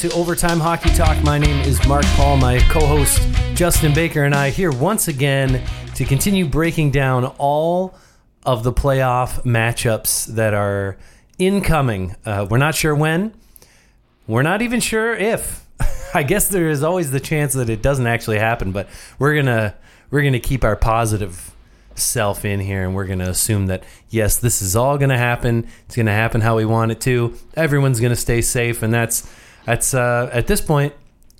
to Overtime Hockey Talk. My name is Mark Paul. My co host Justin Baker and I here once again to continue breaking down all of the playoff matchups that are incoming. Uh, we're not sure when, we're not even sure if. I guess there is always the chance that it doesn't actually happen, but we're gonna we're gonna keep our positive self in here and we're going to assume that yes this is all going to happen it's going to happen how we want it to everyone's going to stay safe and that's that's uh, at this point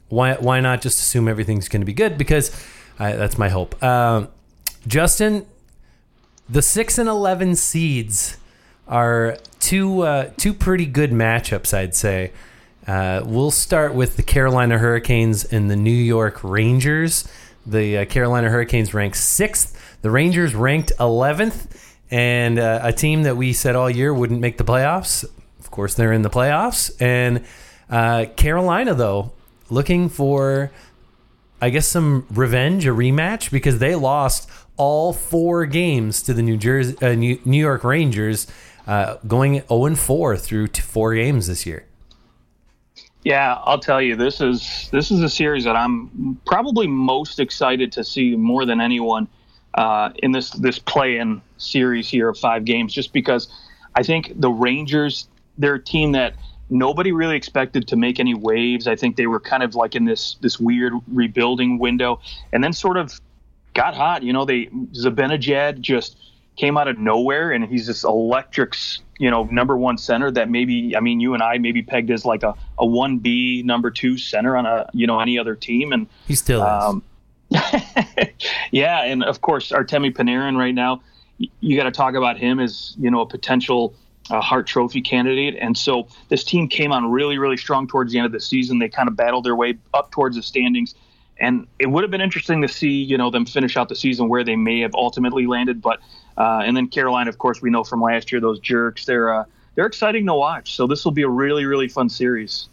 why why not just assume everything's going to be good because uh, that's my hope uh, justin the 6 and 11 seeds are two uh, two pretty good matchups i'd say uh, we'll start with the carolina hurricanes and the new york rangers the uh, carolina hurricanes ranked sixth the Rangers ranked 11th, and uh, a team that we said all year wouldn't make the playoffs. Of course, they're in the playoffs. And uh, Carolina, though, looking for, I guess, some revenge, a rematch, because they lost all four games to the New Jersey uh, New, York Rangers, uh, going 0 4 through four games this year. Yeah, I'll tell you, this is this is a series that I'm probably most excited to see more than anyone uh, in this this play-in series here of five games, just because I think the Rangers they're a team that nobody really expected to make any waves. I think they were kind of like in this this weird rebuilding window, and then sort of got hot. You know, they Zibanejad just came out of nowhere, and he's this electric, you know, number one center that maybe I mean you and I maybe pegged as like a a one B number two center on a you know any other team, and he still um, yeah, and of course Artemi Panarin right now. You got to talk about him as you know a potential uh, Hart Trophy candidate, and so this team came on really, really strong towards the end of the season. They kind of battled their way up towards the standings, and it would have been interesting to see you know them finish out the season where they may have ultimately landed. But uh, and then Carolina, of course, we know from last year those jerks. They're uh, they're exciting to watch. So this will be a really, really fun series.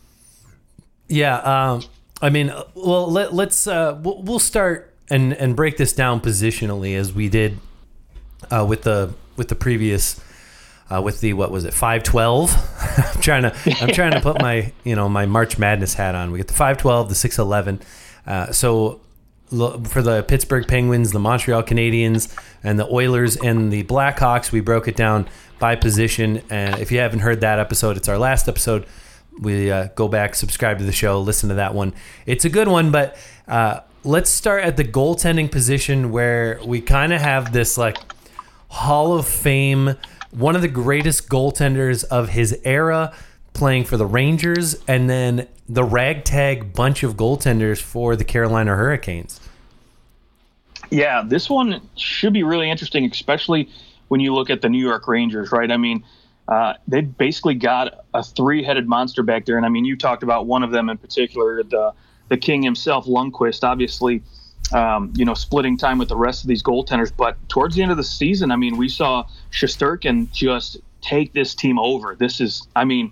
Yeah, um, I mean, well, let, us uh, we'll, we'll, start and and break this down positionally as we did uh, with the with the previous uh, with the what was it five twelve. I'm trying to I'm trying to put my you know my March Madness hat on. We get the five twelve, the six eleven. Uh, so for the Pittsburgh Penguins, the Montreal Canadiens, and the Oilers and the Blackhawks, we broke it down by position. And if you haven't heard that episode, it's our last episode we uh, go back, subscribe to the show, listen to that one. It's a good one, but uh, let's start at the goaltending position where we kind of have this like Hall of Fame, one of the greatest goaltenders of his era playing for the Rangers, and then the ragtag bunch of goaltenders for the Carolina Hurricanes. Yeah, this one should be really interesting, especially when you look at the New York Rangers, right? I mean, uh, they basically got a three-headed monster back there. And I mean, you talked about one of them in particular, the the king himself, Lundqvist. Obviously, um, you know, splitting time with the rest of these goaltenders. But towards the end of the season, I mean, we saw Shesterkin just take this team over. This is, I mean,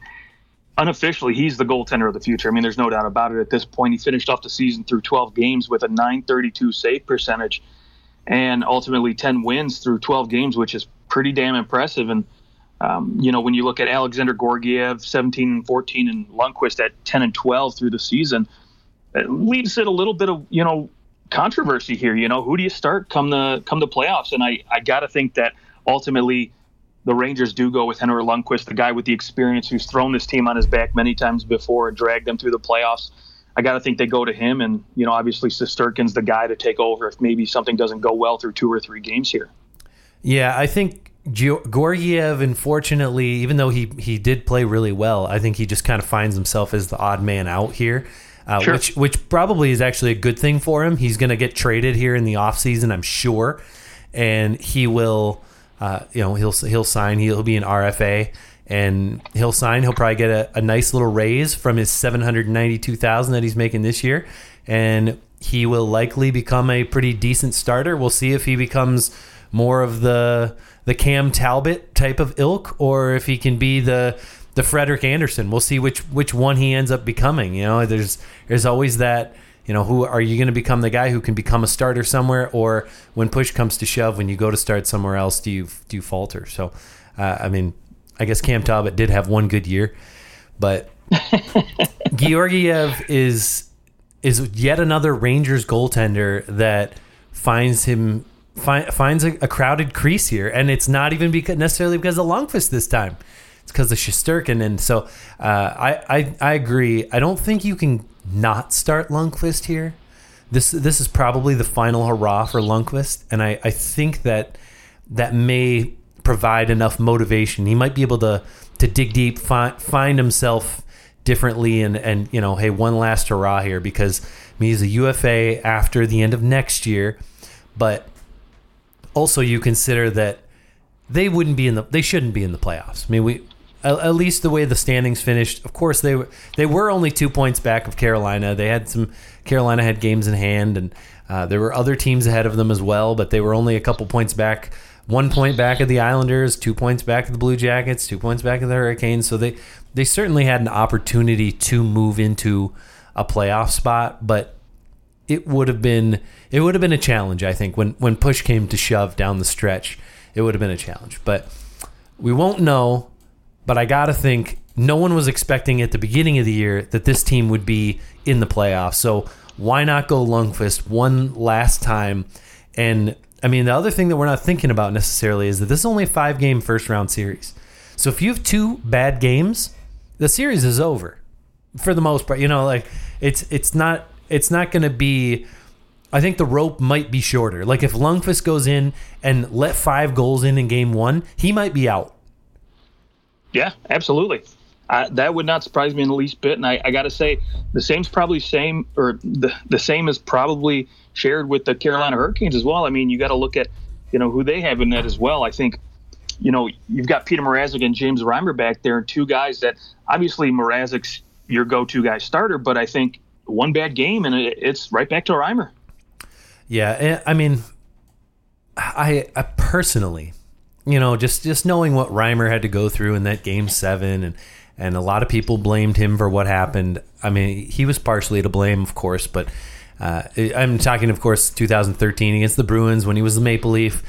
unofficially, he's the goaltender of the future. I mean, there's no doubt about it at this point. He finished off the season through 12 games with a 932 save percentage and ultimately 10 wins through 12 games, which is pretty damn impressive. And um, you know, when you look at Alexander Georgiev, 17 and 14, and Lundqvist at 10 and 12 through the season, it leaves it a little bit of, you know, controversy here. You know, who do you start come the come the playoffs? And I, I got to think that ultimately the Rangers do go with Henrik Lundqvist, the guy with the experience who's thrown this team on his back many times before and dragged them through the playoffs. I got to think they go to him, and you know, obviously Shesterkin's the guy to take over if maybe something doesn't go well through two or three games here. Yeah, I think Georgiev, unfortunately, even though he he did play really well, I think he just kind of finds himself as the odd man out here. Uh, sure. which which probably is actually a good thing for him. He's going to get traded here in the offseason, I'm sure, and he will, uh, you know, he'll he'll sign. He'll be an RFA, and he'll sign. He'll probably get a, a nice little raise from his seven hundred ninety two thousand that he's making this year, and he will likely become a pretty decent starter. We'll see if he becomes more of the the Cam Talbot type of ilk, or if he can be the the Frederik Andersen. We'll see which which one he ends up becoming. You know, there's there's always that. You know, who are you going to become the guy who can become a starter somewhere, or when push comes to shove, when you go to start somewhere else, do you do you falter? So, uh, I mean, I guess Cam Talbot did have one good year, But Georgiev is is yet another Rangers goaltender that finds him fi- finds a, a, crowded crease here, and it's not even because necessarily because of Lundqvist this time. It's because of Shesterkin, and so uh, I, I I agree. I don't think you can not start Lundqvist here. This this is probably the final hurrah for Lundqvist, and I, I think that that may provide enough motivation. He might be able to to dig deep, find find himself differently, and and you know, hey, one last hurrah here because I mean, he's a UFA after the end of next year, but also you consider that they wouldn't be in the they shouldn't be in the playoffs. I mean, we at, at least the way the standings finished. Of course, they were they were only two points back of Carolina. They had some Carolina had games in hand, and uh, there were other teams ahead of them as well, but they were only a couple points back. One point back of the Islanders, two points back of the Blue Jackets, two points back of the Hurricanes. So they they certainly had an opportunity to move into a playoff spot, but it would have been it would have been a challenge. I think when when push came to shove down the stretch, it would have been a challenge. But we won't know but I got to think no one was expecting at the beginning of the year that this team would be in the playoffs. So why not go Lundqvist one last time? And I mean, the other thing that we're not thinking about necessarily is that this is only a five game first round series. So if you have two bad games, the series is over for the most part. You know, like it's it's not it's not going to be. I think the rope might be shorter. Like if Lundqvist goes in and let five goals in in game one, he might be out. Yeah, absolutely. Uh, that would not surprise me in the least bit. And I, I got to say, the same's probably same, or the the same is probably shared with the Carolina Hurricanes as well. I mean, you got to look at, you know, who they have in that as well. I think, you know, you've got Peter Mrazek and James Reimer back there, and two guys that obviously Mrazek's your go-to guy starter, but I think one bad game and it, it's right back to Reimer. Yeah, I mean, I, I personally you know, just just knowing what Reimer had to go through in that game seven, and and a lot of people blamed him for what happened. I mean, he was partially to blame, of course, but uh, I'm talking, of course, 2013 against the Bruins when he was the Maple Leaf.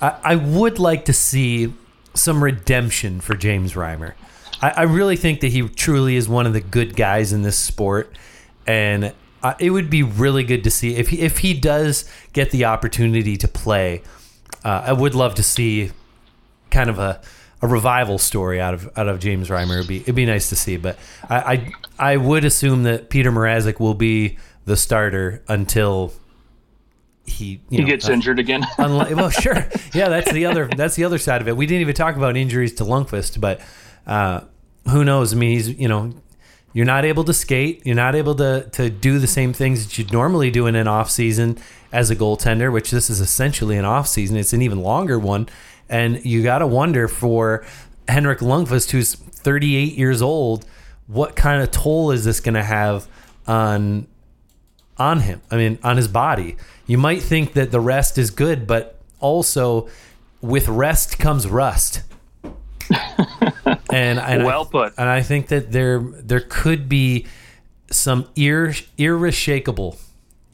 I, I would like to see some redemption for James Reimer. I, I, really think that he truly is one of the good guys in this sport, and uh, it would be really good to see if he if he does get the opportunity to play. Uh, I would love to see kind of a, a revival story out of out of James Reimer. It'd be it'd be nice to see, but I I, I would assume that Peter Mrazek will be the starter until he he know, gets uh, injured again. unlike, well, sure, yeah, that's the other that's the other side of it. We didn't even talk about injuries to Lundqvist, but uh, who knows? I mean, he's you know. You're not able to skate. You're not able to, to do the same things that you'd normally do in an off season as a goaltender, which this is essentially an off season. It's an even longer one. And you got to wonder for Henrik Lundqvist, who's 38 years old, what kind of toll is this going to have on on him? I mean, on his body. You might think that the rest is good, but also with rest comes rust. and, and well I, put. And I think that there there could be some ir, irreshakable,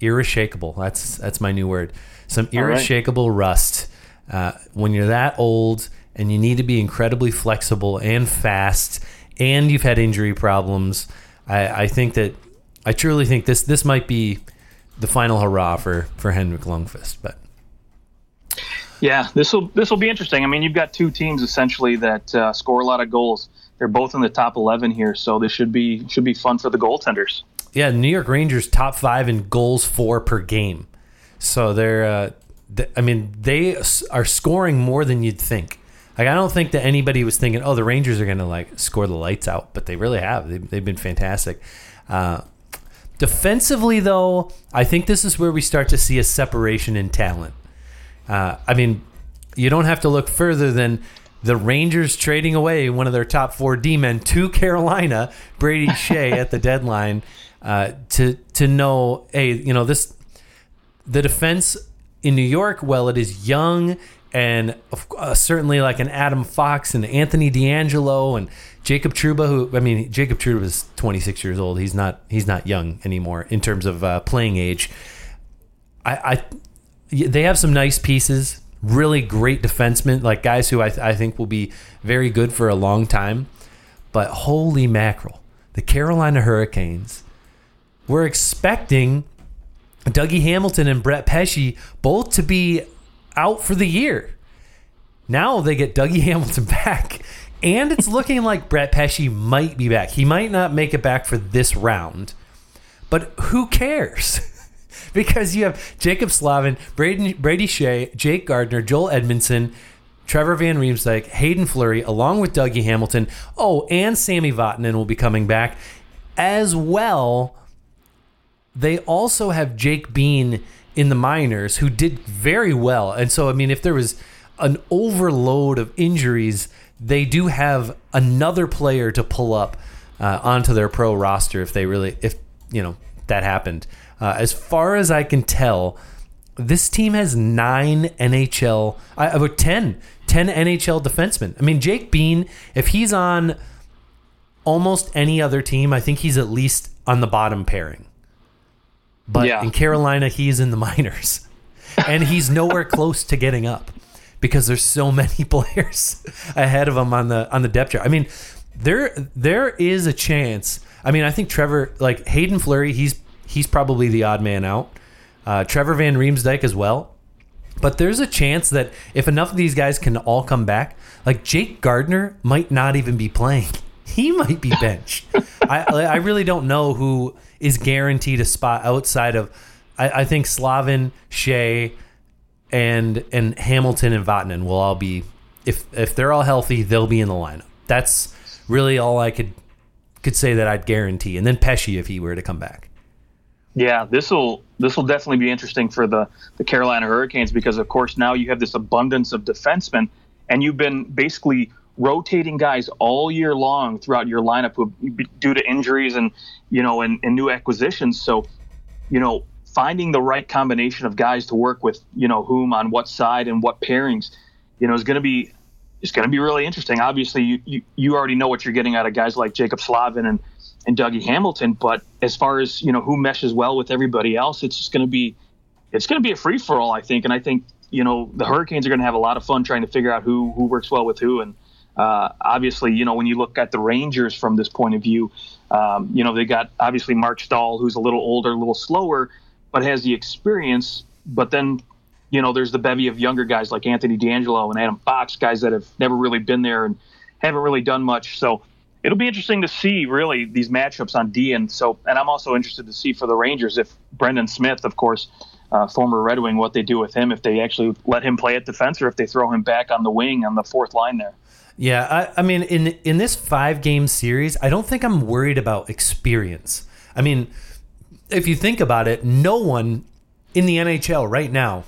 irreshakable. That's that's my new word. Some irreshakable right. rust uh, when you're that old and you need to be incredibly flexible and fast, and you've had injury problems, I, I think that I truly think this this might be the final hurrah for for Henrik Lundqvist. But yeah, this will this will be interesting. I mean, you've got two teams essentially that uh, score a lot of goals. They're both in the top eleven here, so this should be should be fun for the goaltenders. Yeah, New York Rangers top five in goals for per game, so they're uh, I mean, they are scoring more than you'd think. Like, I don't think that anybody was thinking, oh, the Rangers are going to like score the lights out, but they really have. They've, they've been fantastic. Uh, defensively, though, I think this is where we start to see a separation in talent. Uh, I mean, you don't have to look further than the Rangers trading away one of their top four D men to Carolina, Brady Skjei at the deadline, uh, to to know, hey, you know this, the defense in New York, well, it is young and uh, certainly like an Adam Fox and Anthony DeAngelo and Jacob Trouba, who I mean, Jacob Trouba is 26 years old. He's not he's not young anymore in terms of uh, playing age. I, I they have some nice pieces, really great defensemen, like guys who I, I think will be very good for a long time. But holy mackerel, the Carolina Hurricanes. We're expecting Dougie Hamilton and Brett Pesce both to be out for the year. Now they get Dougie Hamilton back, and it's looking like Brett Pesce might be back. He might not make it back for this round, but who cares? because you have Jaccob Slavin, Brady, Brady Skjei, Jake Gardiner, Joel Edmundson, Trevor Van Riemsdyk, Hayden Fleury, along with Dougie Hamilton. Oh, and Sammy Vatanen will be coming back as well. They also have Jake Bean in the minors who did very well. And so, I mean, if there was an overload of injuries, they do have another player to pull up uh, onto their pro roster if they really, if, you know, that happened. Uh, as far as I can tell, this team has nine NHL, uh, about 10, 10 NHL defensemen. I mean, Jake Bean, if he's on almost any other team, I think he's at least on the bottom pairing. But Yeah. in Carolina, he's in the minors. And he's nowhere close to getting up because there's so many players ahead of him on the on the depth chart. I mean, there there is a chance. I mean, I think Trevor like Hayden Fleury, he's he's probably the odd man out. Uh, Trevor Van Riemsdyk as well. But there's a chance that if enough of these guys can all come back, like Jake Gardiner might not even be playing. He might be benched. I I really don't know who is guaranteed a spot outside of. I, I think Slavin, Skjei, and and Hamilton and Vatanen will all be if if they're all healthy, they'll be in the lineup. That's really all I could could say that I'd guarantee. And then Pesce if he were to come back. Yeah, this will this will definitely be interesting for the the Carolina Hurricanes because of course now you have this abundance of defensemen and you've been basically rotating guys all year long throughout your lineup due to injuries and you know and, and new acquisitions. So, you know, finding the right combination of guys to work with, you know, whom on what side and what pairings, you know, is going to be it's going to be really interesting. Obviously, you, you you already know what you're getting out of guys like Jaccob Slavin and and Dougie Hamilton, but as far as you know who meshes well with everybody else, it's just going to be it's going to be a free for all, I think. And I think you know the Hurricanes are going to have a lot of fun trying to figure out who who works well with who. And uh, obviously, you know when you look at the Rangers from this point of view, um, you know they got obviously Marc Staal, who's a little older, a little slower, but has the experience. But then you know, there's the bevy of younger guys like Anthony DeAngelo and Adam Fox, guys that have never really been there and haven't really done much. So it'll be interesting to see really these matchups on D. And so, and I'm also interested to see for the Rangers if Brendan Smith, of course, uh, former Red Wing, what they do with him, if they actually let him play at defense or if they throw him back on the wing on the fourth line there. Yeah, I, I mean, in in this five game series, I don't think I'm worried about experience. I mean, if you think about it, no one in the NHL right now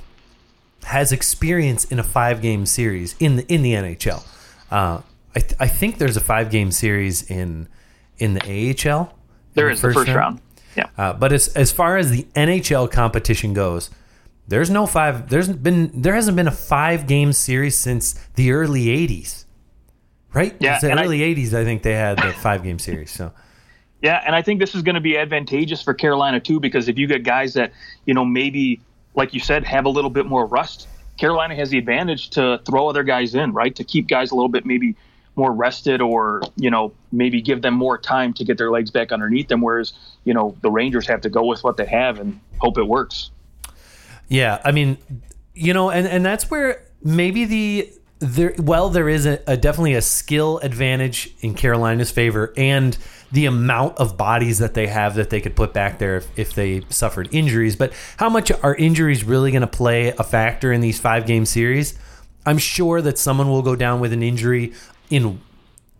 has experience in a five game series in the in the NHL. Uh, I th- I think there's a five game series in in the AHL. There in is the first round. Yeah. Uh, but as as far as the NHL competition goes, there's no five. There's been there hasn't been a five game series since the early '80s, right? Yeah, It's the and I- early '80s. I think they had the five game series. So Yeah, and I think this is going to be advantageous for Carolina too, because if you get guys that you know maybe, like you said, have a little bit more rust, Carolina has the advantage to throw other guys in, right? To keep guys a little bit maybe more rested, or you know maybe give them more time to get their legs back underneath them. Whereas you know the Rangers have to go with what they have and hope it works. yeah, I mean, you know, and and that's where maybe the there. Well, there is a, a definitely a skill advantage in Carolina's favor, and the amount of bodies that they have that they could put back there if, if they suffered injuries. But how much are injuries really going to play a factor in these five game series? I'm sure that someone will go down with an injury in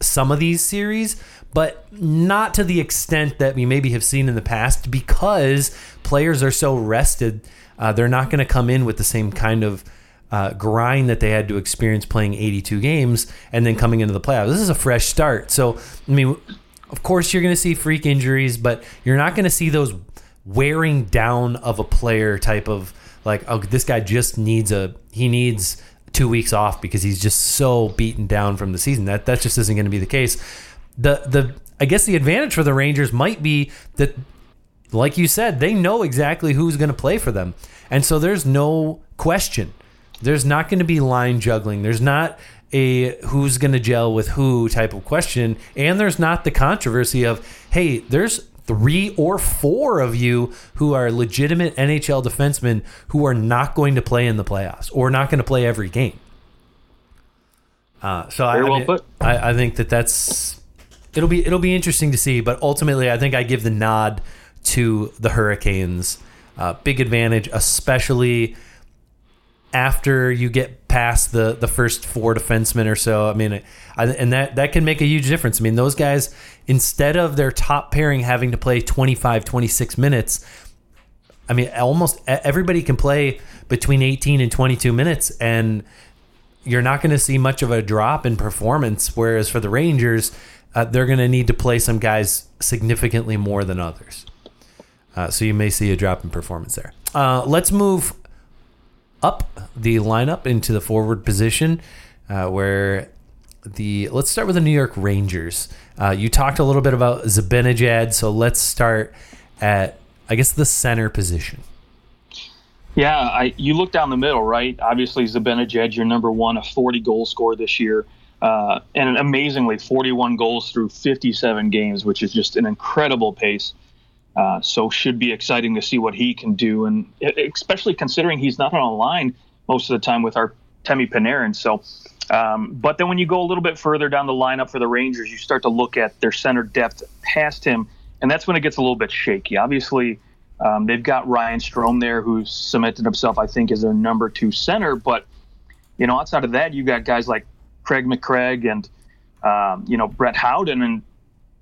some of these series, but not to the extent that we maybe have seen in the past because players are so rested. Uh, they're not going to come in with the same kind of uh, grind that they had to experience playing 82 games and then coming into the playoffs. This is a fresh start. So, I mean, of course, you're going to see freak injuries, but you're not going to see those wearing down of a player type of like, oh, this guy just needs a, he needs two weeks off because he's just so beaten down from the season. That that just isn't going to be the case. The the I guess the advantage for the Rangers might be that, like you said, they know exactly who's going to play for them, and so there's no question. There's not going to be line juggling. There's not a who's going to gel with who type of question. And there's not the controversy of, hey, there's three or four of you who are legitimate NHL defensemen who are not going to play in the playoffs or not going to play every game. Uh, so I, well I, mean, I, I think that that's it'll be it'll be interesting to see. But ultimately, I think I give the nod to the Hurricanes. Uh, big advantage, especially after you get past the the first four defensemen or so. I mean, I, and that that can make a huge difference. I mean, those guys instead of their top pairing having to play 25, 26 minutes, I mean, almost everybody can play between 18 and 22 minutes and you're not going to see much of a drop in performance whereas for the Rangers, uh, they're going to need to play some guys significantly more than others. Uh, so you may see a drop in performance there. Uh, let's move up the lineup into the forward position, uh, where the let's start with the New York Rangers. Uh, you talked a little bit about Zibanejad, so let's start at I guess the center position. Yeah, I, you look down the middle, right? Obviously, Zibanejad, your number one, a 40 goal scorer this year, uh, and amazingly 41 goals through 57 games, which is just an incredible pace. Uh, so should be exciting to see what he can do, and especially considering he's not on line most of the time with our Temi Panarin. So, um, but then when you go a little bit further down the lineup for the Rangers, you start to look at their center depth past him, and that's when it gets a little bit shaky. Obviously, um, they've got Ryan Strome there, who's cemented himself, I think, as their number two center. But you know, outside of that, you've got guys like Greg McKegg and um, you know Brett Howden, and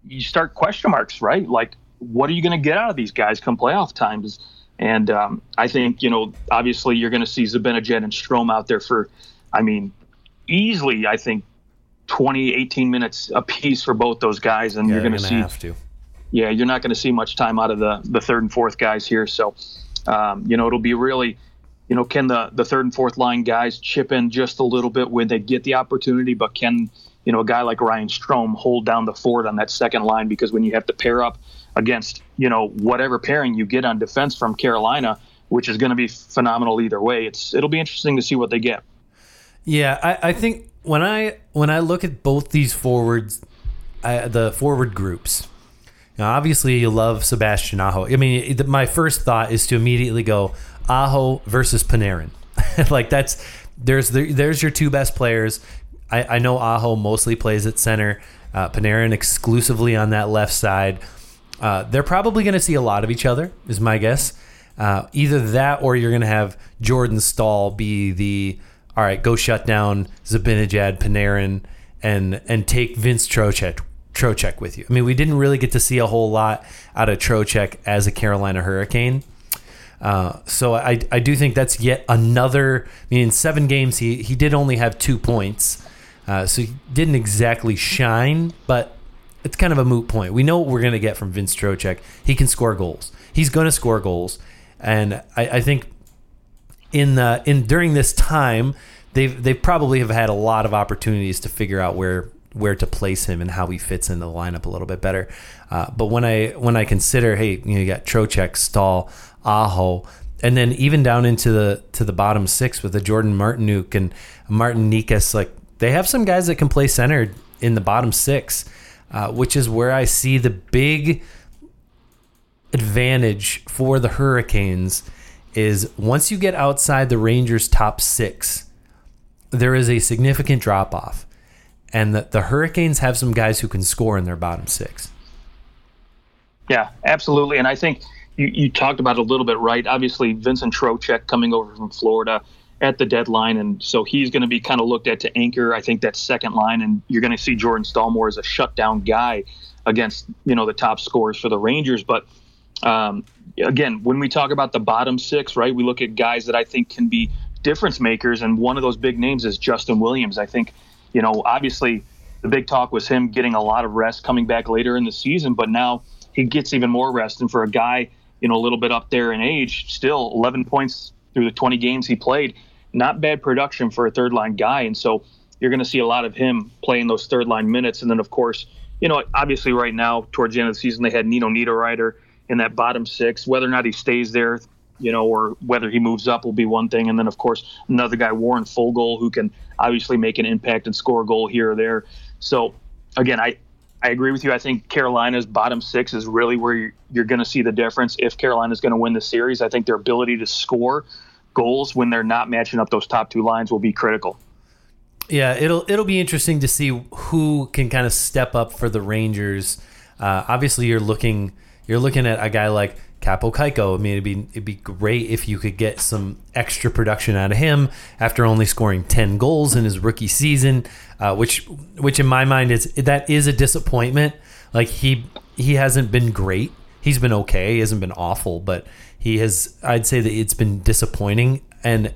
you start question marks, right? Like what are you going to get out of these guys come playoff times? And um, I think, you know, obviously you're going to see Zibanejad and Strome out there for, I mean, easily, I think, 20, 18 minutes a piece for both those guys. And yeah, you're going to see, have to. yeah, you're not going to see much time out of the, the third and fourth guys here. So, um, you know, it'll be really, you know, can the, the third and fourth line guys chip in just a little bit when they get the opportunity, but can, you know, a guy like Ryan Strome hold down the fort on that second line because when you have to pair up against you know whatever pairing you get on defense from Carolina, which is going to be phenomenal either way. It's it'll be interesting to see what they get. Yeah, I, I think when I when I look at both these forwards, I, the forward groups. Now, obviously, you love Sebastian Aho. I mean, my first thought is to immediately go Aho versus Panarin. like that's there's the, there's your two best players. I, I know Aho mostly plays at center. Uh, Panarin exclusively on that left side. Uh, they're probably going to see a lot of each other, is my guess. Uh, either that, or you're going to have Jordan Staal be the all right, go shut down Zibanejad, Panarin, and and take Vince Trocheck Trocheck with you. I mean, we didn't really get to see a whole lot out of Trocheck as a Carolina Hurricane. Uh, so I, I do think that's yet another. I mean, in seven games, he, he did only have two points. Uh, so he didn't exactly shine, but it's kind of a moot point. We know what we're going to get from Vince Trocheck. He can score goals. He's going to score goals, and I, I think in the in during this time they've they probably have had a lot of opportunities to figure out where where to place him and how he fits in the lineup a little bit better. Uh, but when I when I consider, hey, you know, you got Trocheck, Staal, Aho, and then even down into the to the bottom six with the Jordan Martinook and Martin Necas, like they have some guys that can play center in the bottom six uh, which is where I see the big advantage for the Hurricanes is once you get outside the Rangers' top six, there is a significant drop off. And the, the Hurricanes have some guys who can score in their bottom six. Yeah, absolutely. And I think you, you talked about a little bit, right? Obviously, Vincent Trocheck coming over from Florida at the deadline, and so he's going to be kind of looked at to anchor. I think that second line, and you're going to see Jordan Stallmore as a shutdown guy against you know the top scorers for the Rangers. But um, again, when we talk about the bottom six, right, we look at guys that I think can be difference makers, and one of those big names is Justin Williams. I think you know obviously the big talk was him getting a lot of rest coming back later in the season, but now he gets even more rest, and for a guy you know a little bit up there in age, still 11 points through the 20 games he played. Not bad production for a third line guy. And so you're going to see a lot of him playing those third line minutes. And then, of course, you know, obviously right now, towards the end of the season, they had Nino Niederreiter in that bottom six. Whether or not he stays there you know, or whether he moves up will be one thing. And then, of course, another guy, Warren Foegele, who can obviously make an impact and score a goal here or there. So, again, I, I agree with you. I think Carolina's bottom six is really where you're, you're going to see the difference. If Carolina's going to win the series, I think their ability to score goals when they're not matching up those top two lines will be critical. Yeah, it'll it'll be interesting to see who can kind of step up for the Rangers. Uh, obviously, you're looking you're looking at a guy like Kaapo Kakko. I mean, it'd be it'd be great if you could get some extra production out of him after only scoring ten goals in his rookie season, uh, which which in my mind is that is a disappointment. Like he he hasn't been great. He's been okay. He hasn't been awful, but he has. I'd say that it's been disappointing, and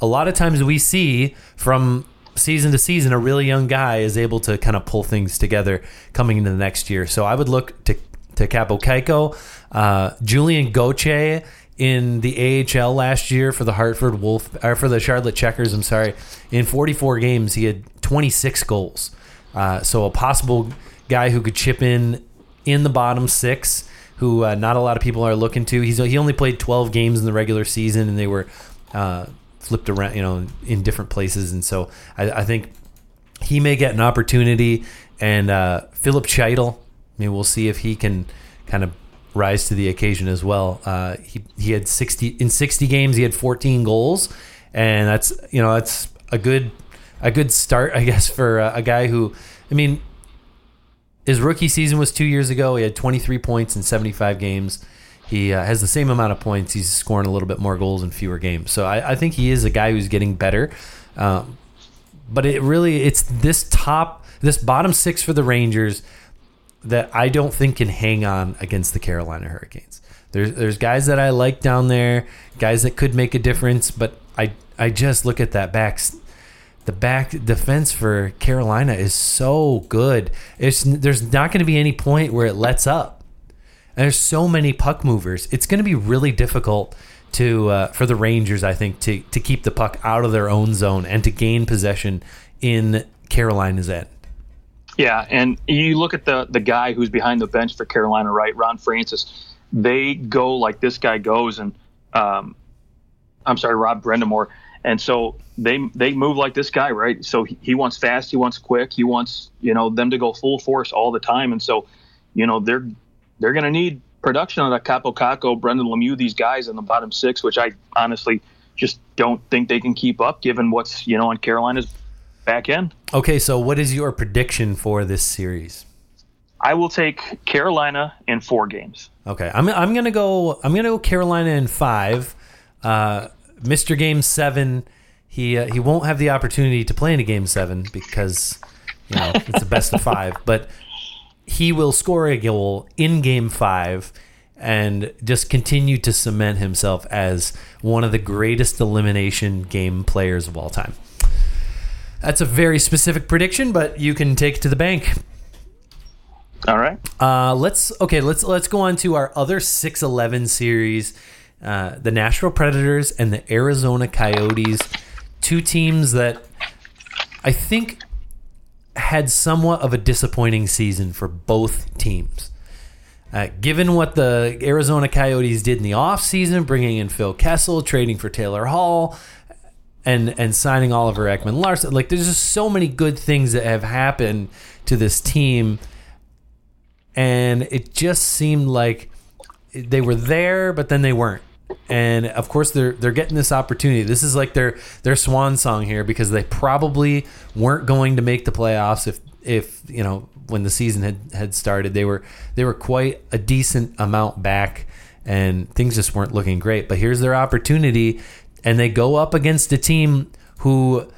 a lot of times we see from season to season, a really young guy is able to kind of pull things together coming into the next year. So I would look to to Kaapo Kakko, uh, Julien Gauthier in the AHL last year for the Hartford Wolf or for the Charlotte Checkers. I'm sorry, in 44 games he had 26 goals. Uh, so a possible guy who could chip in in the bottom six. Who uh, not a lot of people are looking to. He's he only played 12 games in the regular season, and they were uh, flipped around, you know, in different places. And so I, I think he may get an opportunity. And uh, Filip I mean, we'll see if he can kind of rise to the occasion as well. Uh, he he had sixty in sixty games. He had fourteen goals, and that's you know that's a good a good start, I guess, for a, a guy who I mean. His rookie season was two years ago. He had 23 points in 75 games. He uh, has the same amount of points. He's scoring a little bit more goals in fewer games. So I, I think he is a guy who's getting better. Um, but it really, it's this top, this bottom six for the Rangers that I don't think can hang on against the Carolina Hurricanes. There's there's guys that I like down there, guys that could make a difference, but I I just look at that back the back defense for Carolina is so good. It's there's not going to be any point where it lets up. And there's so many puck movers. It's going to be really difficult to uh, for the Rangers, I think, to to keep the puck out of their own zone and to gain possession in Carolina's end. Yeah, and you look at the the guy who's behind the bench for Carolina, right? Ron Francis. They go like this guy goes, and um, I'm sorry, Rob Brind'Amour. And so they they move like this guy, right? So he, he wants fast, he wants quick, he wants you know them to go full force all the time, and so you know they're they're going to need production on of Kaapo Kakko, Brendan Lemieux, these guys in the bottom six, which I honestly just don't think they can keep up given what's, you know, on Carolina's back end. Okay, so what is your prediction for this series? I will take Carolina in four games. Okay, I'm, I'm gonna go. I'm gonna go Carolina in five. Uh, Mr. Game Seven, he uh, he won't have the opportunity to play in a Game Seven because you know it's the best of five. But he will score a goal in game five and just continue to cement himself as one of the greatest elimination game players of all time. That's a very specific prediction, but you can take it to the bank. All right. Uh, let's okay. Let's let's go on to our other six eleven series. Uh, the Nashville Predators and the Arizona Coyotes, two teams that I think had somewhat of a disappointing season for both teams. Uh, given what the Arizona Coyotes did in the offseason, bringing in Phil Kessel, trading for Taylor Hall, and and signing Oliver Ekman Larsson, like there's just so many good things that have happened to this team, and it just seemed like they were there, but then they weren't and of course they're they're getting this opportunity. This is like their their swan song here because they probably weren't going to make the playoffs if if you know when the season had had started. They were they were quite a decent amount back, and things just weren't looking great. But here's their opportunity, and they go up against a team who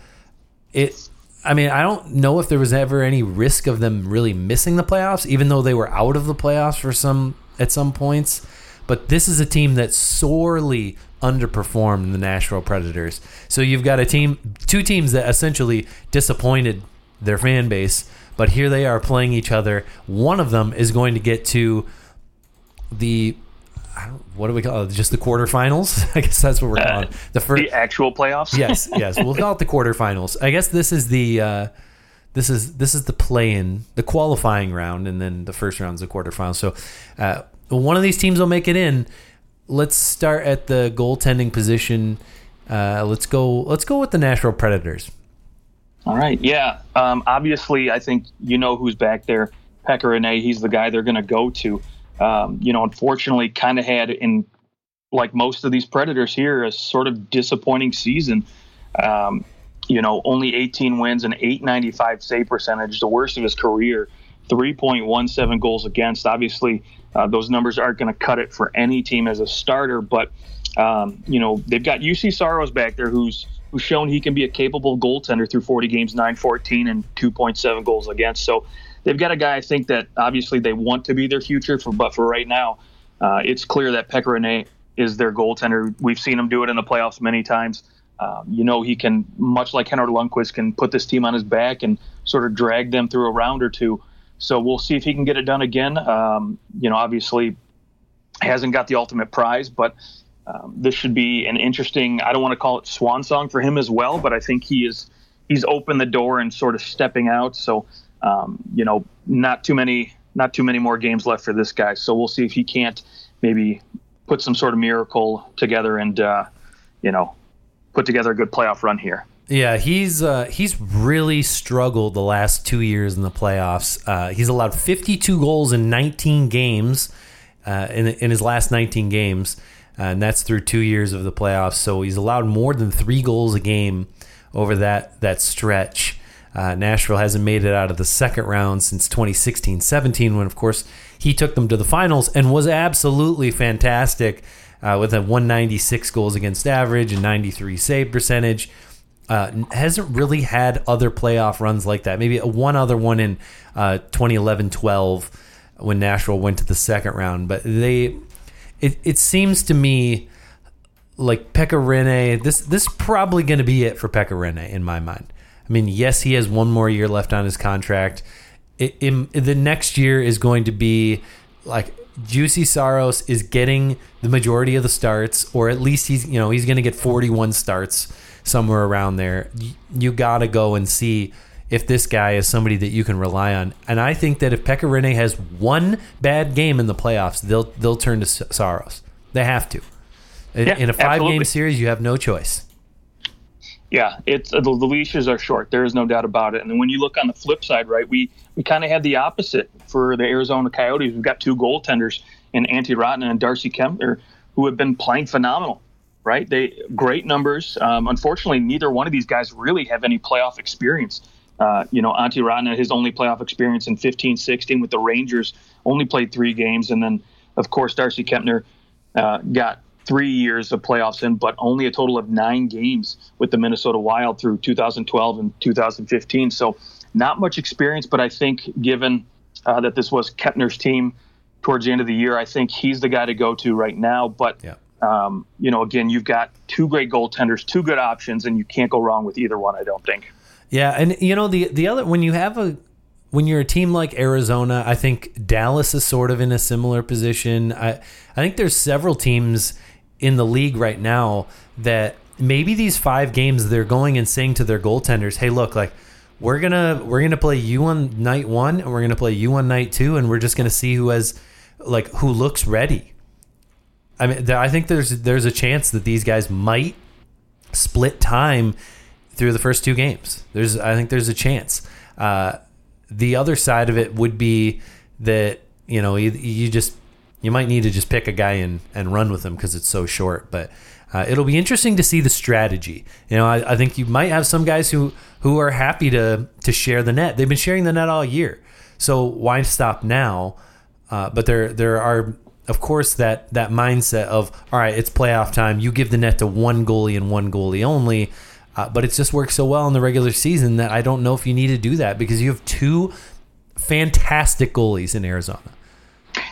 it. I mean, I don't know if there was ever any risk of them really missing the playoffs, even though they were out of the playoffs for some at some points. But this is a team that sorely underperformed the Nashville Predators. So you've got a team, two teams that essentially disappointed their fan base, but here they are playing each other. One of them is going to get to the what do we call it? Just the quarterfinals? I guess that's what we're calling uh, the first the actual playoffs. yes, yes, we'll call it the quarterfinals. I guess this is the uh, this is this is the play-in, the qualifying round, and then the first round is the quarterfinals. So uh, one of these teams will make it in. let's start at the goaltending position. Uh, let's go. Let's go with the Nashville Predators. All right. Yeah. Um, obviously, I think you know who's back there. Pekka Rinne. He's the guy they're going to go to. Um, you know, unfortunately, kind of had in like most of these Predators here a sort of disappointing season. Um, you know, only 18 wins and 895 save percentage, the worst of his career. 3.17 goals against. Obviously, uh, those numbers aren't going to cut it for any team as a starter, but um, you know they've got Juuse Saros back there, who's who's shown he can be a capable goaltender through 40 games, 914 and 2.7 goals against. So they've got a guy I think that obviously they want to be their future for, but for right now, uh, it's clear that Pekka Rinne is their goaltender. We've seen him do it in the playoffs many times. Um, you know, he can, much like Henrik Lundqvist, can put this team on his back and sort of drag them through a round or two. So we'll see if he can get it done again. Um, you know, obviously hasn't got the ultimate prize, but um, this should be an interesting. I don't want to call it swan song for him as well, but I think he is he's opened the door and sort of stepping out. So um, you know, not too many not too many more games left for this guy. So we'll see if he can't maybe put some sort of miracle together and uh, you know put together a good playoff run here. Yeah, he's uh, he's really struggled the last two years in the playoffs. Uh, he's allowed 52 goals in 19 games uh, in in his last 19 games, and that's through two years of the playoffs. So he's allowed more than three goals a game over that that stretch. Uh, Nashville hasn't made it out of the second round since 2016-17, when of course he took them to the finals and was absolutely fantastic uh, with a 196 goals against average and 93 save percentage uh, hasn't really had other playoff runs like that. Maybe one other one in uh, 2011 12 when Nashville went to the second round. But they, it, it seems to me like Pekka this this probably going to be it for Pekka in my mind. I mean, yes, he has one more year left on his contract. It, in, the next year is going to be like Juuse Saros is getting the majority of the starts, or at least he's you know he's going to get 41 starts somewhere around there. You, you got to go and see if this guy is somebody that you can rely on. And I think that if Pekka Rinne has one bad game in the playoffs, they'll they'll turn to Saros. They have to. In, yeah, in a five absolutely. game series, you have no choice. Yeah, it's the, the leashes are short. There is no doubt about it. And then when you look on the flip side, right, we we kind of had the opposite for the Arizona Coyotes. We've got two goaltenders in Antti Raanta and Darcy Kuemper who have been playing phenomenal right? They great numbers. Um, unfortunately, neither one of these guys really have any playoff experience. Uh, you know, Antti Raanta, his only playoff experience in 15 16 with the Rangers, only played three games. And then, of course, Darcy Kuemper uh, got three years of playoffs in, but only a total of nine games with the Minnesota Wild through 2012 and 2015. So, not much experience, but I think given uh, that this was Kuemper's team towards the end of the year, I think he's the guy to go to right now. But yeah um, you know, again, you've got two great goaltenders, two good options, and you can't go wrong with either one. I don't think. Yeah, and you know the the other when you have a when you're a team like Arizona, I think Dallas is sort of in a similar position. I I think there's several teams in the league right now that maybe these five games they're going and saying to their goaltenders, "Hey, look, like we're gonna we're gonna play you on night one, and we're gonna play you on night two, and we're just gonna see who has like who looks ready." I mean, I think there's there's a chance that these guys might split time through the first two games. There's I think there's a chance. Uh, the other side of it would be that you know you, you just you might need to just pick a guy and, and run with him because it's so short. But uh, it'll be interesting to see the strategy. You know, I, I, think you might have some guys who who are happy to to share the net. They've been sharing the net all year, so why stop now? Uh, but there there are of course that that mindset of all right, it's playoff time. You give the net to one goalie and one goalie only. Uh, but it's just worked so well in the regular season that I don't know if you need to do that because you have two fantastic goalies in Arizona.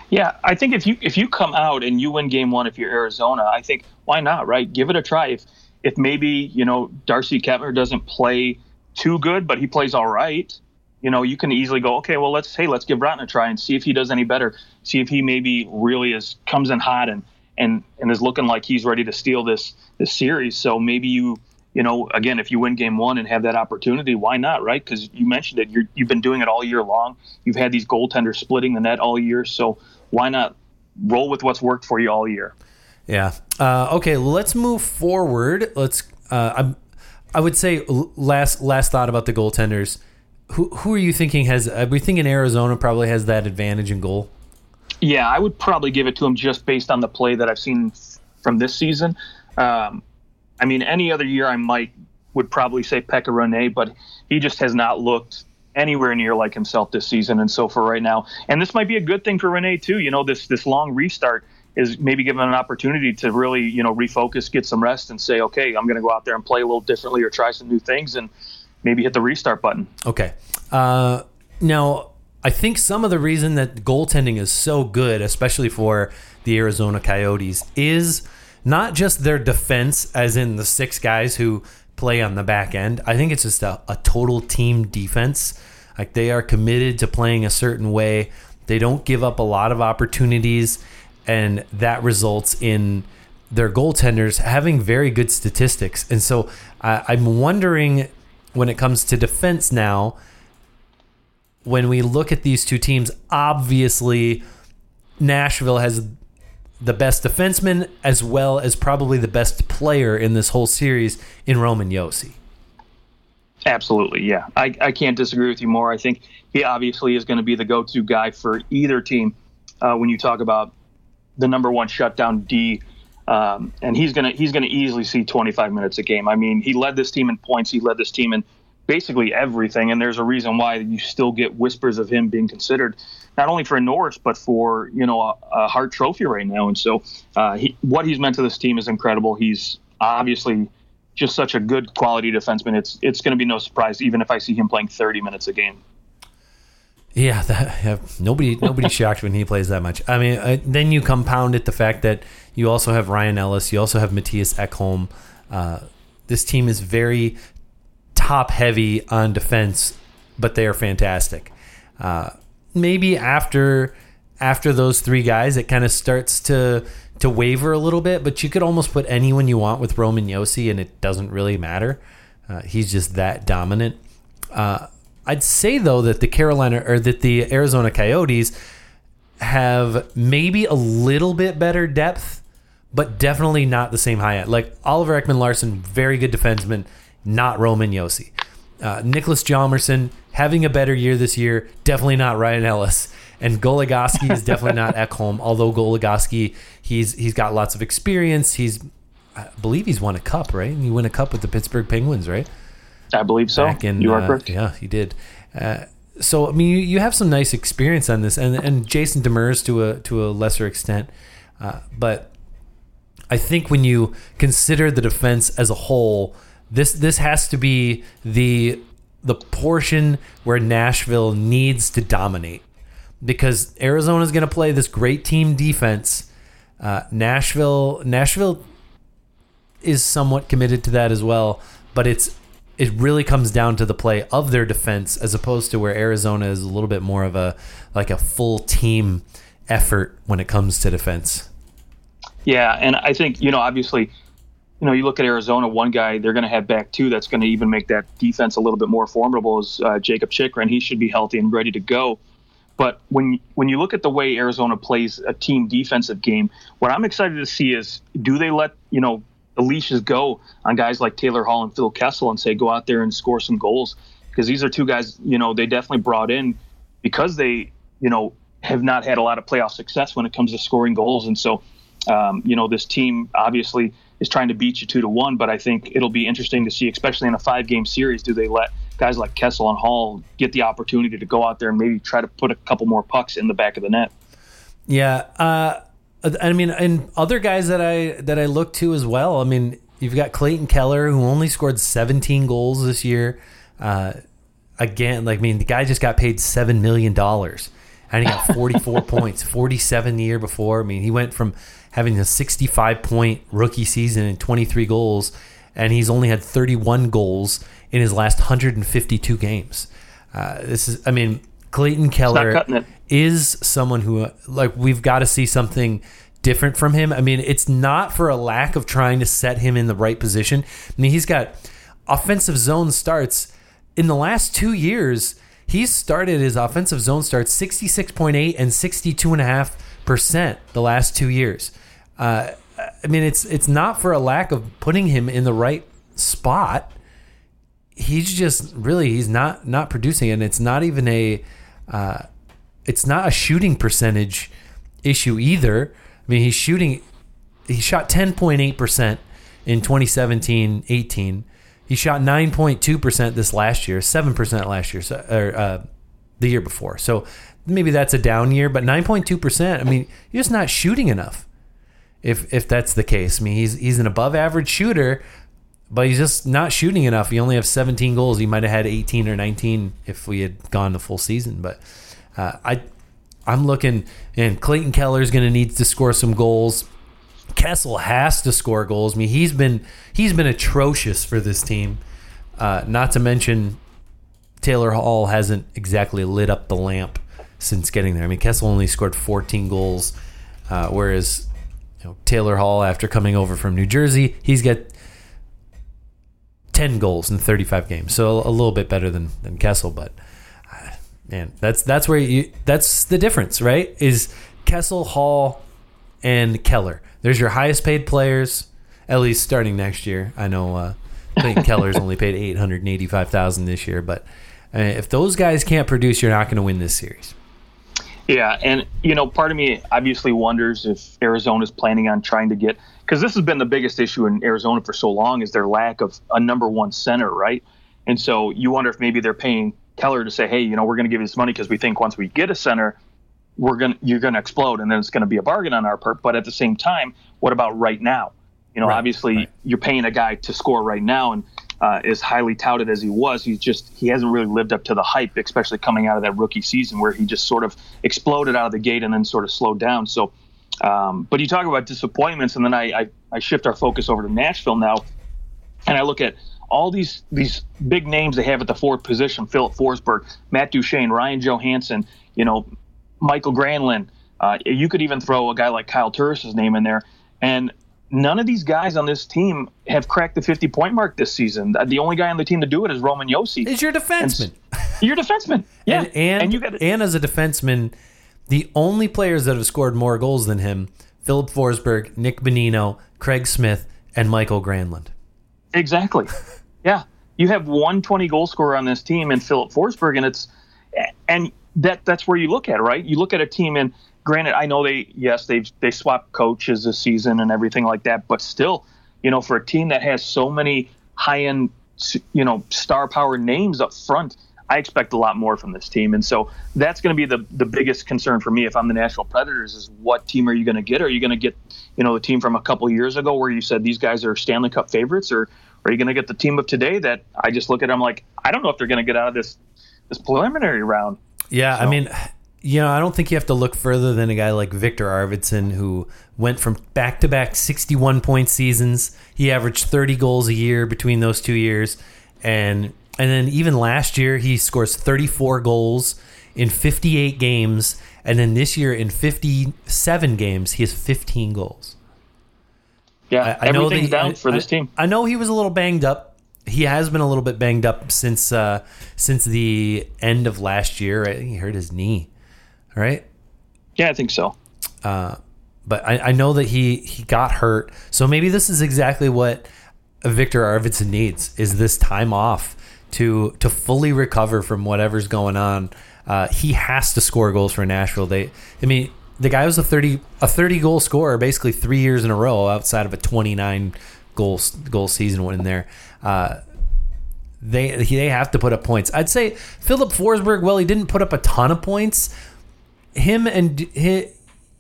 Yeah, I think if you if you come out and you win game one if you're Arizona, I think why not, right? Give it a try. If if maybe, you know, Darcy Kuemper doesn't play too good, but he plays all right, you know, you can easily go, okay, well, let's hey, let's give Broughton a try and see if he does any better. See if he maybe really is comes in hot and and and is looking like he's ready to steal this this series. So maybe you you know again, if you win game one and have that opportunity, why not, right? Because you mentioned it, you're, you've been doing it all year long. You've had these goaltenders splitting the net all year, so why not roll with what's worked for you all year? Yeah. Uh, okay, let's move forward. Let's. Uh, I would say last last thought about the goaltenders. Who who are you thinking has? Are we thinking Arizona probably has that advantage in goal? Yeah, I would probably give it to him just based on the play that I've seen from this season. Um, I mean, any other year I might would probably say Pekka Rinne, but he just has not looked anywhere near like himself this season. And so for right now, and this might be a good thing for Rinne too. You know, this this long restart is maybe given an opportunity to really you know refocus, get some rest, and say, okay, I'm going to go out there and play a little differently or try some new things, and maybe hit the restart button. Okay. Uh, now, I think some of the reason that goaltending is so good, especially for the Arizona Coyotes, is not just their defense, as in the six guys who play on the back end. I think it's just a, a total team defense. Like they are committed to playing a certain way. They don't give up a lot of opportunities, and that results in their goaltenders having very good statistics. And so I'm wondering when it comes to defense now, when we look at these two teams, obviously Nashville has the best defenseman as well as probably the best player in this whole series in Roman Josi. Absolutely, yeah. I, I can't disagree with you more. I think he obviously is going to be the go to guy for either team uh, when you talk about the number one shutdown D. Um, and he's gonna he's gonna easily see 25 minutes a game. I mean, he led this team in points. He led this team in basically everything. And there's a reason why you still get whispers of him being considered not only for a Norris but for you know a, a Hart Trophy right now. And so uh, he, what he's meant to this team is incredible. He's obviously just such a good quality defenseman. It's it's going to be no surprise even if I see him playing 30 minutes a game. Yeah, that, yeah nobody nobody shocked when he plays that much. I mean, uh, then you compound it the fact that you also have Ryan Ellis, you also have Mattias Ekholm. Uh, this team is very top heavy on defense, but they are fantastic. Uh, maybe after after those three guys, it kind of starts to to waver a little bit. But you could almost put anyone you want with Roman Josi, and it doesn't really matter. Uh, he's just that dominant. I'd say though that the Carolina or that the Arizona Coyotes have maybe a little bit better depth, but definitely not the same high end. Like Oliver Ekman-Larsson, very good defenseman, not Roman Josi. Uh, Niklas Hjalmarsson having a better year this year, definitely not Ryan Ellis. And Goligoski is definitely not Ekholm, although Goligoski, he's he's got lots of experience. He's I believe he's won a cup, right? And He won a cup with the Pittsburgh Penguins, right? I believe so. Back in, you are uh, correct. Yeah, he did. Uh, so I mean, you, you have some nice experience on this, and and Jason Demers to a to a lesser extent, uh, but I think when you consider the defense as a whole, this this has to be the the portion where Nashville needs to dominate because Arizona is going to play this great team defense. Uh, Nashville Nashville is somewhat committed to that as well, but it's it really comes down to the play of their defense as opposed to where Arizona is a little bit more of a like a full team effort when it comes to defense. Yeah, and I think you know obviously, you know you look at Arizona, one guy they're going to have back two that's going to even make that defense a little bit more formidable is uh, Jakob Chychrun. He should be healthy and ready to go. But when when you look at the way Arizona plays a team defensive game, what I'm excited to see is do they let you know the leashes go on guys like Taylor Hall and Phil Kessel and say, go out there and score some goals. Because these are two guys, you know, they definitely brought in because they, you know, have not had a lot of playoff success when it comes to scoring goals. And so, um, you know, this team obviously is trying to beat you two to one, but I think it'll be interesting to see, especially in a five game series, do they let guys like Kessel and Hall get the opportunity to go out there and maybe try to put a couple more pucks in the back of the net? Yeah. Uh, I mean, and other guys that I that I look to as well. I mean, you've got Clayton Keller who only scored 17 goals this year. Uh, again, like I mean, the guy just got paid seven million dollars, and he got 44 points, 47 the year before. I mean, he went from having a 65 point rookie season and 23 goals, and he's only had 31 goals in his last 152 games. Uh, this is, I mean, Clayton Keller is someone who like we've got to see something different from him. I mean, it's not for a lack of trying to set him in the right position. I mean, he's got offensive zone starts in the last 2 years. He's started his offensive zone starts 66.8 and 62.5% the last 2 years. Uh, I mean, it's it's not for a lack of putting him in the right spot. He's just really he's not not producing, and it's not even a uh, it's not a shooting percentage issue either. I mean, he's shooting he shot ten point eight percent in 2017-18. He shot 9.2% this last year, 7% last year, so, or uh, the year before. So maybe that's a down year, but 9.2%, I mean, you're just not shooting enough. If if that's the case. I mean, he's he's an above average shooter, but he's just not shooting enough. He only has 17 goals. He might have had 18 or 19 if we had gone the full season, but uh, I I'm looking and Clayton Keller is going to need to score some goals. Kessel has to score goals. I mean, he's been he's been atrocious for this team. Uh, not to mention Taylor Hall hasn't exactly lit up the lamp since getting there. I mean, Kessel only scored 14 goals, uh, whereas you know, Taylor Hall, after coming over from New Jersey, he's got 10 goals in 35 games, so a little bit better than than Kessel. But man, that's that's where you that's the difference, right? Is Kessel, Hall, and Keller. There's your highest paid players, at least starting next year. I know uh, I think Keller's only paid 885,000 this year, but uh, if those guys can't produce, you're not going to win this series. Yeah, and you know, part of me obviously wonders if Arizona's planning on trying to get because this has been the biggest issue in Arizona for so long is their lack of a number one center, right? And so you wonder if maybe they're paying Keller to say, hey, you know, we're going to give you this money because we think once we get a center, we're going to you're going to explode, and then it's going to be a bargain on our part. But at the same time, what about right now? You know, Right, obviously right. you're paying a guy to score right now, and uh, as highly touted as he was, he's just he hasn't really lived up to the hype, especially coming out of that rookie season where he just sort of exploded out of the gate and then sort of slowed down. So, um, but you talk about disappointments, and then I, I I shift our focus over to Nashville now, and I look at all these these big names they have at the fourth position: Filip Forsberg, Matt Duchene, Ryan Johansen, you know, Mikael Granlund. Uh, you could even throw a guy like Kyle Turris' name in there, and none of these guys on this team have cracked the 50 point mark this season. The only guy on the team to do it is Roman Josi. Is your defenseman. You're defenseman, yeah, and and, you got and as a defenseman, the only players that have scored more goals than him: Filip Forsberg, Nick Bonino, Craig Smith, and Mikael Granlund. Exactly. Yeah. You have one 20 goal scorer on this team and Filip Forsberg, and it's and that that's where you look at it, right? You look at a team, and granted, I know they yes they they swapped coaches this season and everything like that, but still, you know, for a team that has so many high end, you know, star power names up front. I expect a lot more from this team, and so that's going to be the the biggest concern for me if I'm the Nashville Predators. Is what team are you going to get? Are you going to get, you know, the team from a couple years ago where you said these guys are Stanley Cup favorites, or are you going to get the team of today that I just look at them like I don't know if they're going to get out of this this preliminary round. Yeah, I mean, you know, I don't think you have to look further than a guy like Viktor Arvidsson, who went from back to back 61 point seasons. He averaged 30 goals a year between those two years. And and then even last year, he scores 34 goals in 58 games. And then this year, in 57 games, he has 15 goals. Yeah, I, I know everything's down I- for this team. I know he was a little banged up. He has been a little bit banged up since uh, since the end of last year. I think he hurt his knee. All right, Yeah, I think so. Uh, but I, I know that he he got hurt. So maybe this is exactly what Viktor Arvidsson needs is this time off to to fully recover from whatever's going on. Uh, he has to score goals for Nashville. They, I mean, the guy was a thirty a thirty goal scorer basically three years in a row outside of a twenty nine goal goal season in there. Uh, they they have to put up points. I'd say Filip Forsberg. Well, he didn't put up a ton of points. Him and he,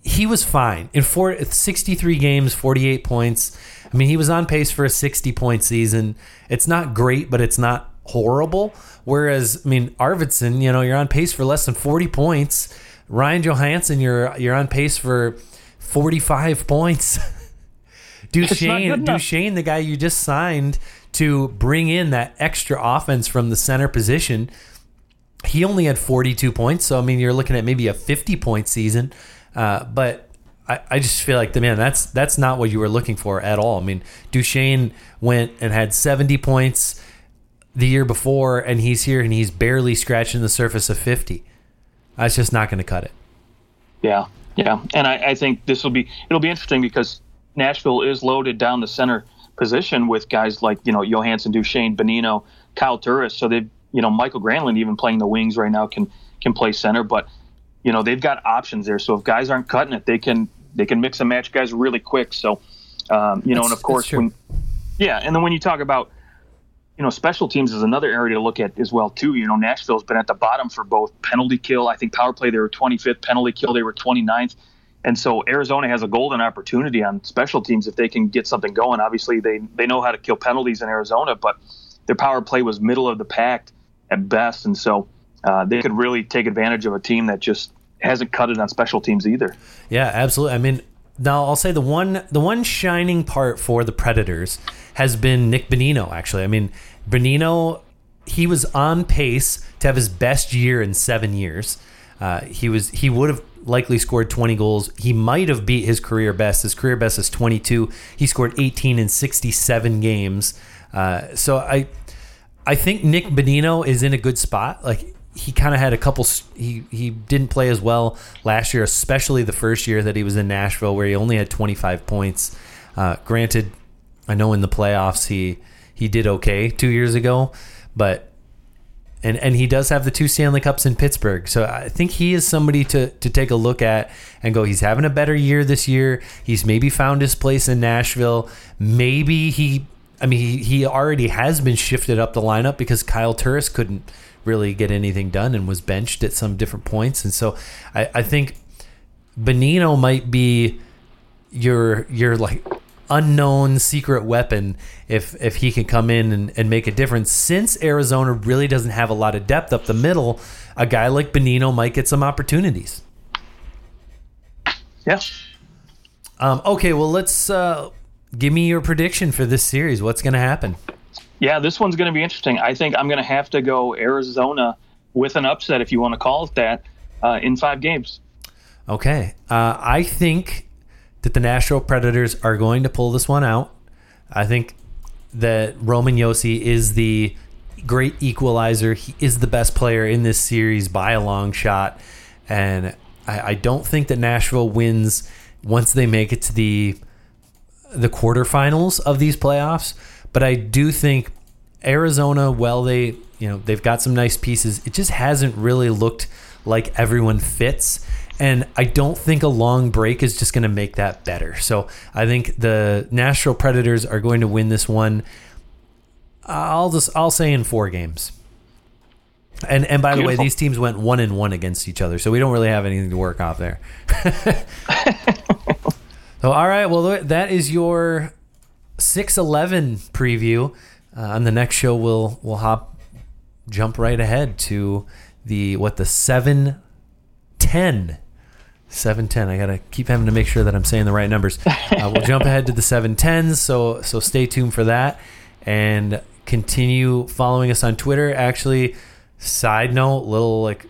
he was fine in four, 63 games, 48 points. I mean, he was on pace for a 60 point season. It's not great, but it's not horrible. Whereas, I mean, Arvidsson, you know, you're on pace for less than 40 points. Ryan Johansen, you're you're on pace for 45 points. Duchene. Duchene, the guy you just signed to bring in that extra offense from the center position, he only had 42 points. So, I mean, you're looking at maybe a 50 point season. Uh, but I, I just feel like, the man, that's that's not what you were looking for at all. I mean, Duchene went and had 70 points the year before, and he's here and he's barely scratching the surface of 50. That's just not going to cut it. Yeah, yeah, and I, I think this will be it'll be interesting because Nashville is loaded down the center position with guys like you know Johansen, Duchene, Bonino, Kyle Turris. So they've you know Mikael Granlund even playing the wings right now can can play center, but you know they've got options there. So if guys aren't cutting it, they can they can mix and match guys really quick. So um, you know, That's- and of course when yeah, and then when you talk about you know, special teams is another area to look at as well too. You know, Nashville's been at the bottom for both penalty kill. I think power play they were 25th, penalty kill they were 29th. And so Arizona has a golden opportunity on special teams if they can get something going. Obviously, they they know how to kill penalties in Arizona, but their power play was middle of the pack at best, and so uh, they could really take advantage of a team that just hasn't cut it on special teams either. Yeah, absolutely. I mean, now I'll say the one the one shining part for the Predators has been Nick Bonino. Actually, I mean, Bonino he was on pace to have his best year in seven years. Uh, he was he would have likely scored 20 goals. He might have beat his career best. His career best is 22. He scored 18 in 67 games. Uh, so I I think Nick Bonino is in a good spot. Like he kind of had a couple. He he didn't play as well last year, especially the first year that he was in Nashville, where he only had 25 points. Uh, granted, I know in the playoffs he he did okay two years ago, but and and he does have the two Stanley Cups in Pittsburgh. So I think he is somebody to to take a look at and go. He's having a better year this year. He's maybe found his place in Nashville. Maybe he. I mean, he, he already has been shifted up the lineup because Kyle Turris couldn't really get anything done and was benched at some different points. And so I, I think Bonino might be your your like unknown secret weapon if if he can come in and, and make a difference. Since Arizona really doesn't have a lot of depth up the middle, a guy like Bonino might get some opportunities. Yeah. Um, okay, well let's uh, give me your prediction for this series. What's going to happen? Yeah, this one's going to be interesting. I think I'm going to have to go Arizona with an upset, if you want to call it that, uh, in five games. Okay, uh, I think that the Nashville Predators are going to pull this one out. I think that Roman Josi is the great equalizer. He is the best player in this series by a long shot, and I, I don't think that Nashville wins once they make it to the the quarterfinals of these playoffs. But I do think Arizona, well, they you know they've got some nice pieces. It just hasn't really looked like everyone fits, and I don't think a long break is just going to make that better. So I think the Nashville Predators are going to win this one. I'll just I'll say in four games. And and by the way, these teams went one and one against each other, so we don't really have anything to work off there. so all right, well that is your six eleven preview. Uh, on the next show, we'll we'll hop jump right ahead to the what the seven ten. 710 i gotta keep having to make sure that i'm saying the right numbers. Uh, we'll jump ahead to the 710s so so stay tuned for that. And continue following us on twitter. Actually side note little like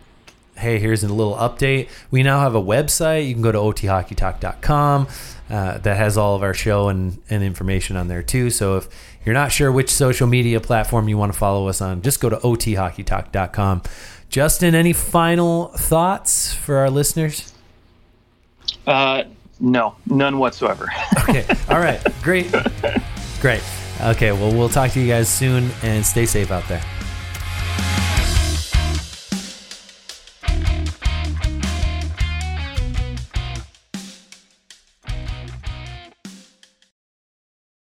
hey here's a little update. We now have a website. You can go to othockeytalk.com uh, that has all of our show and, and information on there too. So if you're not sure which social media platform you want to follow us on just go to othockeytalk.com justin any final thoughts for our listeners Uh, no, none whatsoever. Okay. All right. Great. Great. Okay. Well, we'll talk to you guys soon and stay safe out there.